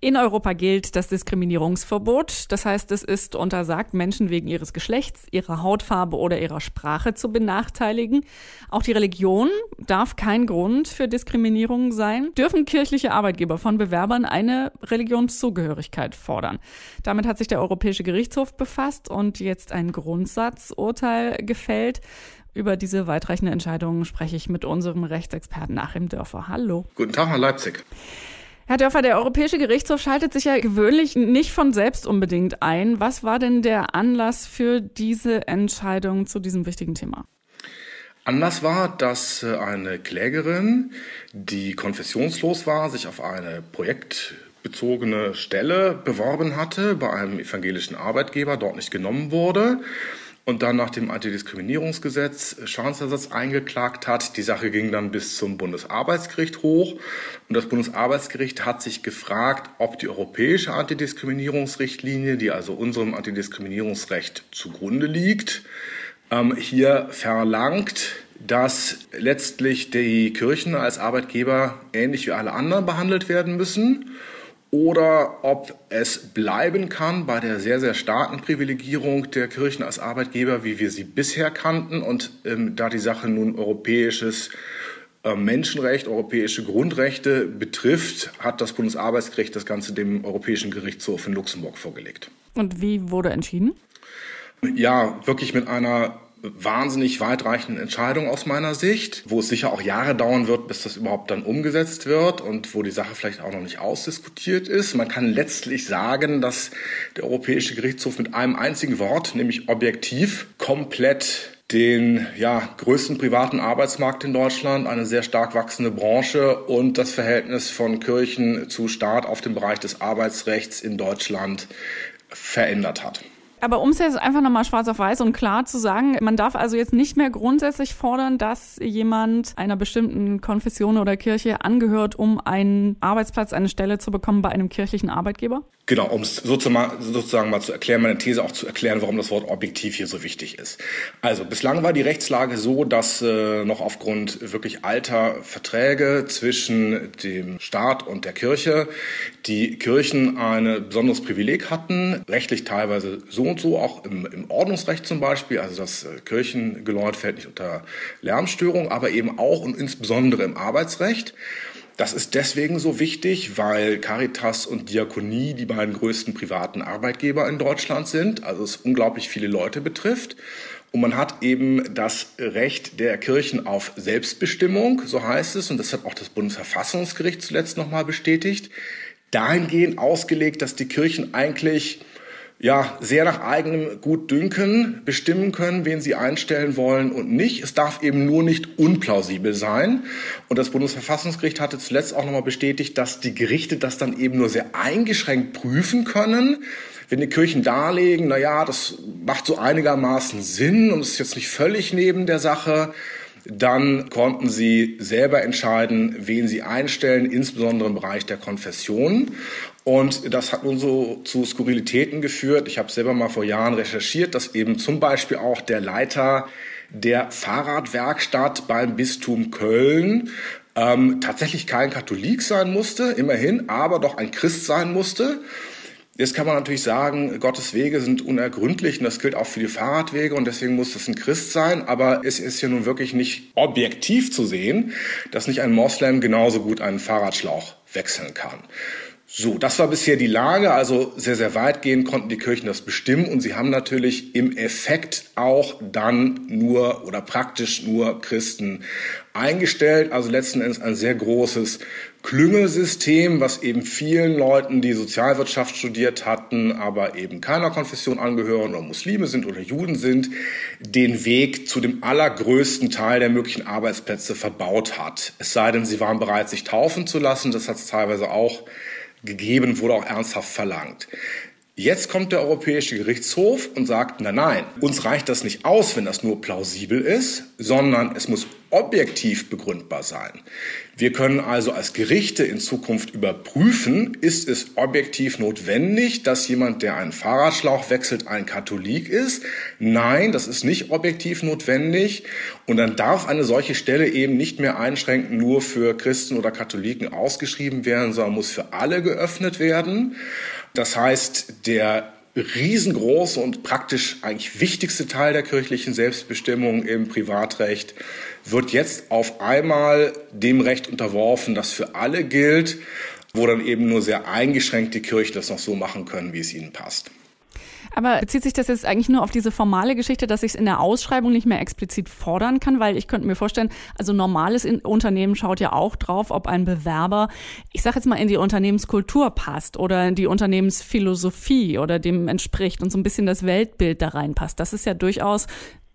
In Europa gilt das Diskriminierungsverbot. Das heißt, es ist untersagt, Menschen wegen ihres Geschlechts, ihrer Hautfarbe oder ihrer Sprache zu benachteiligen. Auch die Religion darf kein Grund für Diskriminierung sein. Dürfen kirchliche Arbeitgeber von Bewerbern eine Religionszugehörigkeit fordern? Damit hat sich der Europäische Gerichtshof befasst und jetzt ein Grundsatzurteil gefällt. Über diese weitreichende Entscheidung spreche ich mit unserem Rechtsexperten Achim Dörfer. Hallo. Guten Tag, Herr Leipzig. Herr Dörfer, der Europäische Gerichtshof schaltet sich ja gewöhnlich nicht von selbst unbedingt ein. Was war denn der Anlass für diese Entscheidung zu diesem wichtigen Thema? Anlass war, dass äh, eine Klägerin, die konfessionslos war, sich auf eine projektbezogene Stelle beworben hatte bei einem evangelischen Arbeitgeber, dort nicht genommen wurde und dann nach dem Antidiskriminierungsgesetz Schadensersatz eingeklagt hat. Die Sache ging dann bis zum Bundesarbeitsgericht hoch und das Bundesarbeitsgericht hat sich gefragt, ob die europäische Antidiskriminierungsrichtlinie, die also unserem Antidiskriminierungsrecht zugrunde liegt, ähm, hier verlangt, dass letztlich die Kirchen als Arbeitgeber ähnlich wie alle anderen behandelt werden müssen oder ob es bleiben kann bei der sehr, sehr starken Privilegierung der Kirchen als Arbeitgeber, wie wir sie bisher kannten. Und ähm, da die Sache nun europäisches äh, Menschenrecht, europäische Grundrechte betrifft, hat das Bundesarbeitsgericht das Ganze dem Europäischen Gerichtshof in Luxemburg vorgelegt. Und wie wurde entschieden? Ja, wirklich mit einer wahnsinnig weitreichenden Entscheidung aus meiner Sicht, wo es sicher auch Jahre dauern wird, bis das überhaupt dann umgesetzt wird und wo die Sache vielleicht auch noch nicht ausdiskutiert ist. Man kann letztlich sagen, dass der Europäische Gerichtshof mit einem einzigen Wort, nämlich objektiv, komplett den ja, größten privaten Arbeitsmarkt in Deutschland, eine sehr stark wachsende Branche und das Verhältnis von Kirchen zu Staat auf dem Bereich des Arbeitsrechts in Deutschland verändert hat. Aber um es jetzt einfach nochmal schwarz auf weiß und klar zu sagen, man darf also jetzt nicht mehr grundsätzlich fordern, dass jemand einer bestimmten Konfession oder Kirche angehört, um einen Arbeitsplatz, eine Stelle zu bekommen bei einem kirchlichen Arbeitgeber? Genau, um es sozusagen, sozusagen mal zu erklären, meine These auch zu erklären, warum das Wort objektiv hier so wichtig ist. Also bislang war die Rechtslage so, dass äh, noch aufgrund wirklich alter Verträge zwischen dem Staat und der Kirche die Kirchen ein besonderes Privileg hatten, rechtlich teilweise so und so, auch im, im Ordnungsrecht zum Beispiel, also das äh, Kirchengeläut fällt nicht unter Lärmstörung, aber eben auch und insbesondere im Arbeitsrecht. Das ist deswegen so wichtig, weil Caritas und Diakonie die beiden größten privaten Arbeitgeber in Deutschland sind, also es unglaublich viele Leute betrifft. Und man hat eben das Recht der Kirchen auf Selbstbestimmung, so heißt es, und das hat auch das Bundesverfassungsgericht zuletzt nochmal bestätigt, dahingehend ausgelegt, dass die Kirchen eigentlich ja, sehr nach eigenem Gutdünken bestimmen können, wen sie einstellen wollen und nicht. Es darf eben nur nicht unplausibel sein. Und das Bundesverfassungsgericht hatte zuletzt auch nochmal bestätigt, dass die Gerichte das dann eben nur sehr eingeschränkt prüfen können. Wenn die Kirchen darlegen, na ja, das macht so einigermaßen Sinn und ist jetzt nicht völlig neben der Sache, dann konnten sie selber entscheiden, wen sie einstellen, insbesondere im Bereich der Konfession. Und das hat nun so zu Skurrilitäten geführt. Ich habe selber mal vor Jahren recherchiert, dass eben zum Beispiel auch der Leiter der Fahrradwerkstatt beim Bistum Köln ähm, tatsächlich kein Katholik sein musste, immerhin, aber doch ein Christ sein musste. Jetzt kann man natürlich sagen, Gottes Wege sind unergründlich und das gilt auch für die Fahrradwege und deswegen muss das ein Christ sein. Aber es ist ja nun wirklich nicht objektiv zu sehen, dass nicht ein Moslem genauso gut einen Fahrradschlauch wechseln kann. So, das war bisher die Lage. Also sehr, sehr weitgehend konnten die Kirchen das bestimmen und sie haben natürlich im Effekt auch dann nur oder praktisch nur Christen eingestellt. Also letzten Endes ein sehr großes Klüngelsystem, was eben vielen Leuten, die Sozialwirtschaft studiert hatten, aber eben keiner Konfession angehören oder Muslime sind oder Juden sind, den Weg zu dem allergrößten Teil der möglichen Arbeitsplätze verbaut hat. Es sei denn, sie waren bereit, sich taufen zu lassen. Das hat es teilweise auch gegeben, wurde auch ernsthaft verlangt. Jetzt kommt der Europäische Gerichtshof und sagt, nein, nein, uns reicht das nicht aus, wenn das nur plausibel ist, sondern es muss objektiv begründbar sein. Wir können also als Gerichte in Zukunft überprüfen, ist es objektiv notwendig, dass jemand, der einen Fahrradschlauch wechselt, ein Katholik ist? Nein, das ist nicht objektiv notwendig. Und dann darf eine solche Stelle eben nicht mehr einschränkend nur für Christen oder Katholiken ausgeschrieben werden, sondern muss für alle geöffnet werden. Das heißt, der riesengroße und praktisch eigentlich wichtigste Teil der kirchlichen Selbstbestimmung im Privatrecht wird jetzt auf einmal dem Recht unterworfen, das für alle gilt, wo dann eben nur sehr eingeschränkt die Kirchen das noch so machen können, wie es ihnen passt. Aber bezieht sich das jetzt eigentlich nur auf diese formale Geschichte, dass ich es in der Ausschreibung nicht mehr explizit fordern kann? Weil ich könnte mir vorstellen, also normales Unternehmen schaut ja auch drauf, ob ein Bewerber, ich sage jetzt mal, in die Unternehmenskultur passt oder in die Unternehmensphilosophie oder dem entspricht und so ein bisschen das Weltbild da reinpasst. Das ist ja durchaus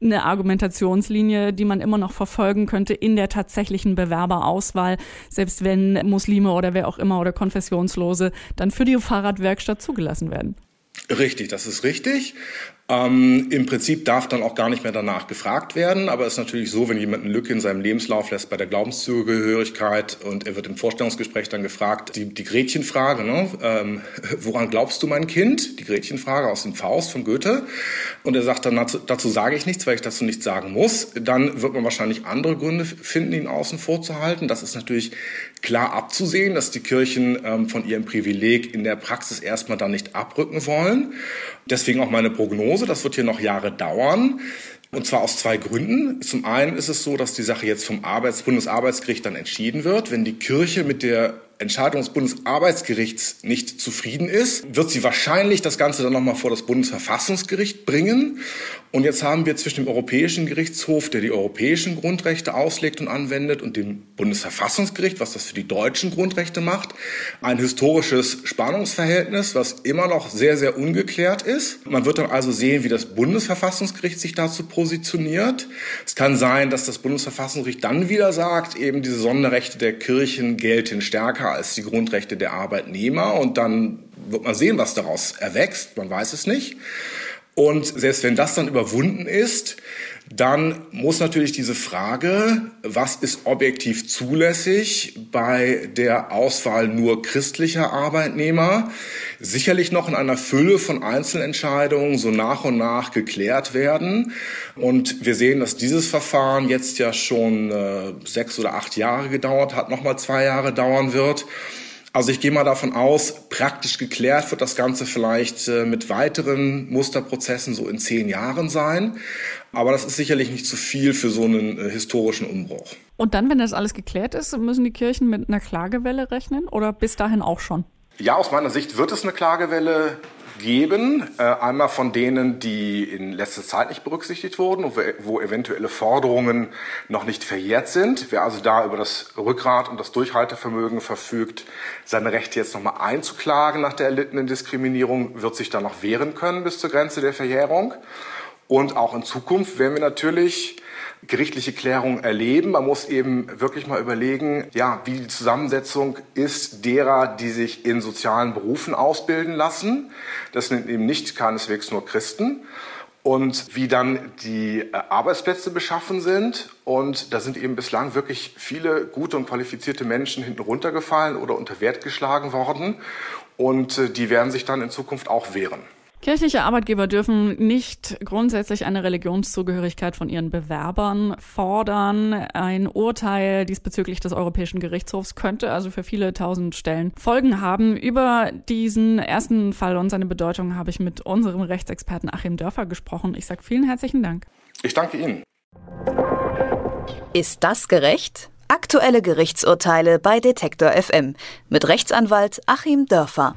eine Argumentationslinie, die man immer noch verfolgen könnte in der tatsächlichen Bewerberauswahl, selbst wenn Muslime oder wer auch immer oder Konfessionslose dann für die Fahrradwerkstatt zugelassen werden. Richtig, das ist richtig. Ähm, Im Prinzip darf dann auch gar nicht mehr danach gefragt werden, aber es ist natürlich so, wenn jemand eine Lücke in seinem Lebenslauf lässt bei der Glaubenszugehörigkeit und er wird im Vorstellungsgespräch dann gefragt, die, die Gretchenfrage, ne? ähm, woran glaubst du mein Kind? Die Gretchenfrage aus dem Faust von Goethe. Und er sagt dann, dazu, dazu sage ich nichts, weil ich dazu nichts sagen muss. Dann wird man wahrscheinlich andere Gründe finden, ihn außen vor zu halten. Das ist natürlich klar abzusehen, dass die Kirchen ähm, von ihrem Privileg in der Praxis erstmal dann nicht abrücken wollen. Deswegen auch meine Prognose, das wird hier noch Jahre dauern. Und zwar aus zwei Gründen. Zum einen ist es so, dass die Sache jetzt vom Arbeits Bundesarbeitsgericht dann entschieden wird. Wenn die Kirche mit der Entscheidung des Bundesarbeitsgerichts nicht zufrieden ist, wird sie wahrscheinlich das Ganze dann nochmal vor das Bundesverfassungsgericht bringen. Und jetzt haben wir zwischen dem Europäischen Gerichtshof, der die europäischen Grundrechte auslegt und anwendet, und dem Bundesverfassungsgericht, was das für die deutschen Grundrechte macht, ein historisches Spannungsverhältnis, was immer noch sehr, sehr ungeklärt ist. Man wird dann also sehen, wie das Bundesverfassungsgericht sich dazu positioniert. Es kann sein, dass das Bundesverfassungsgericht dann wieder sagt, eben diese Sonderrechte der Kirchen gelten stärker als die Grundrechte der Arbeitnehmer und dann wird man sehen, was daraus erwächst. Man weiß es nicht. Und selbst wenn das dann überwunden ist, dann muss natürlich diese Frage, was ist objektiv zulässig bei der Auswahl nur christlicher Arbeitnehmer, sicherlich noch in einer Fülle von Einzelentscheidungen so nach und nach geklärt werden. Und wir sehen, dass dieses Verfahren jetzt ja schon äh, sechs oder acht Jahre gedauert hat, nochmal zwei Jahre dauern wird. Also ich gehe mal davon aus, praktisch geklärt wird das Ganze vielleicht äh, mit weiteren Musterprozessen so in zehn Jahren sein. Aber das ist sicherlich nicht zu viel für so einen äh, historischen Umbruch. Und dann, wenn das alles geklärt ist, müssen die Kirchen mit einer Klagewelle rechnen oder bis dahin auch schon? Ja, aus meiner Sicht wird es eine Klagewelle geben. Äh, einmal von denen, die in letzter Zeit nicht berücksichtigt wurden und wo eventuelle Forderungen noch nicht verjährt sind. Wer also da über das Rückgrat und das Durchhaltevermögen verfügt, seine Rechte jetzt nochmal einzuklagen nach der erlittenen Diskriminierung, wird sich da noch wehren können bis zur Grenze der Verjährung. Und auch in Zukunft werden wir natürlich gerichtliche Klärung erleben. Man muss eben wirklich mal überlegen, ja, wie die Zusammensetzung ist derer, die sich in sozialen Berufen ausbilden lassen. Das sind eben nicht keineswegs nur Christen. Und wie dann die äh, Arbeitsplätze beschaffen sind. Und da sind eben bislang wirklich viele gute und qualifizierte Menschen hinten runtergefallen oder unter Wert geschlagen worden. Und äh, die werden sich dann in Zukunft auch wehren. Kirchliche Arbeitgeber dürfen nicht grundsätzlich eine Religionszugehörigkeit von ihren Bewerbern fordern. Ein Urteil diesbezüglich des Europäischen Gerichtshofs könnte also für viele tausend Stellen Folgen haben. Über diesen ersten Fall und seine Bedeutung habe ich mit unserem Rechtsexperten Achim Dörfer gesprochen. Ich sage vielen herzlichen Dank. Ich danke Ihnen. Ist das gerecht? Aktuelle Gerichtsurteile bei Detektor FM mit Rechtsanwalt Achim Dörfer.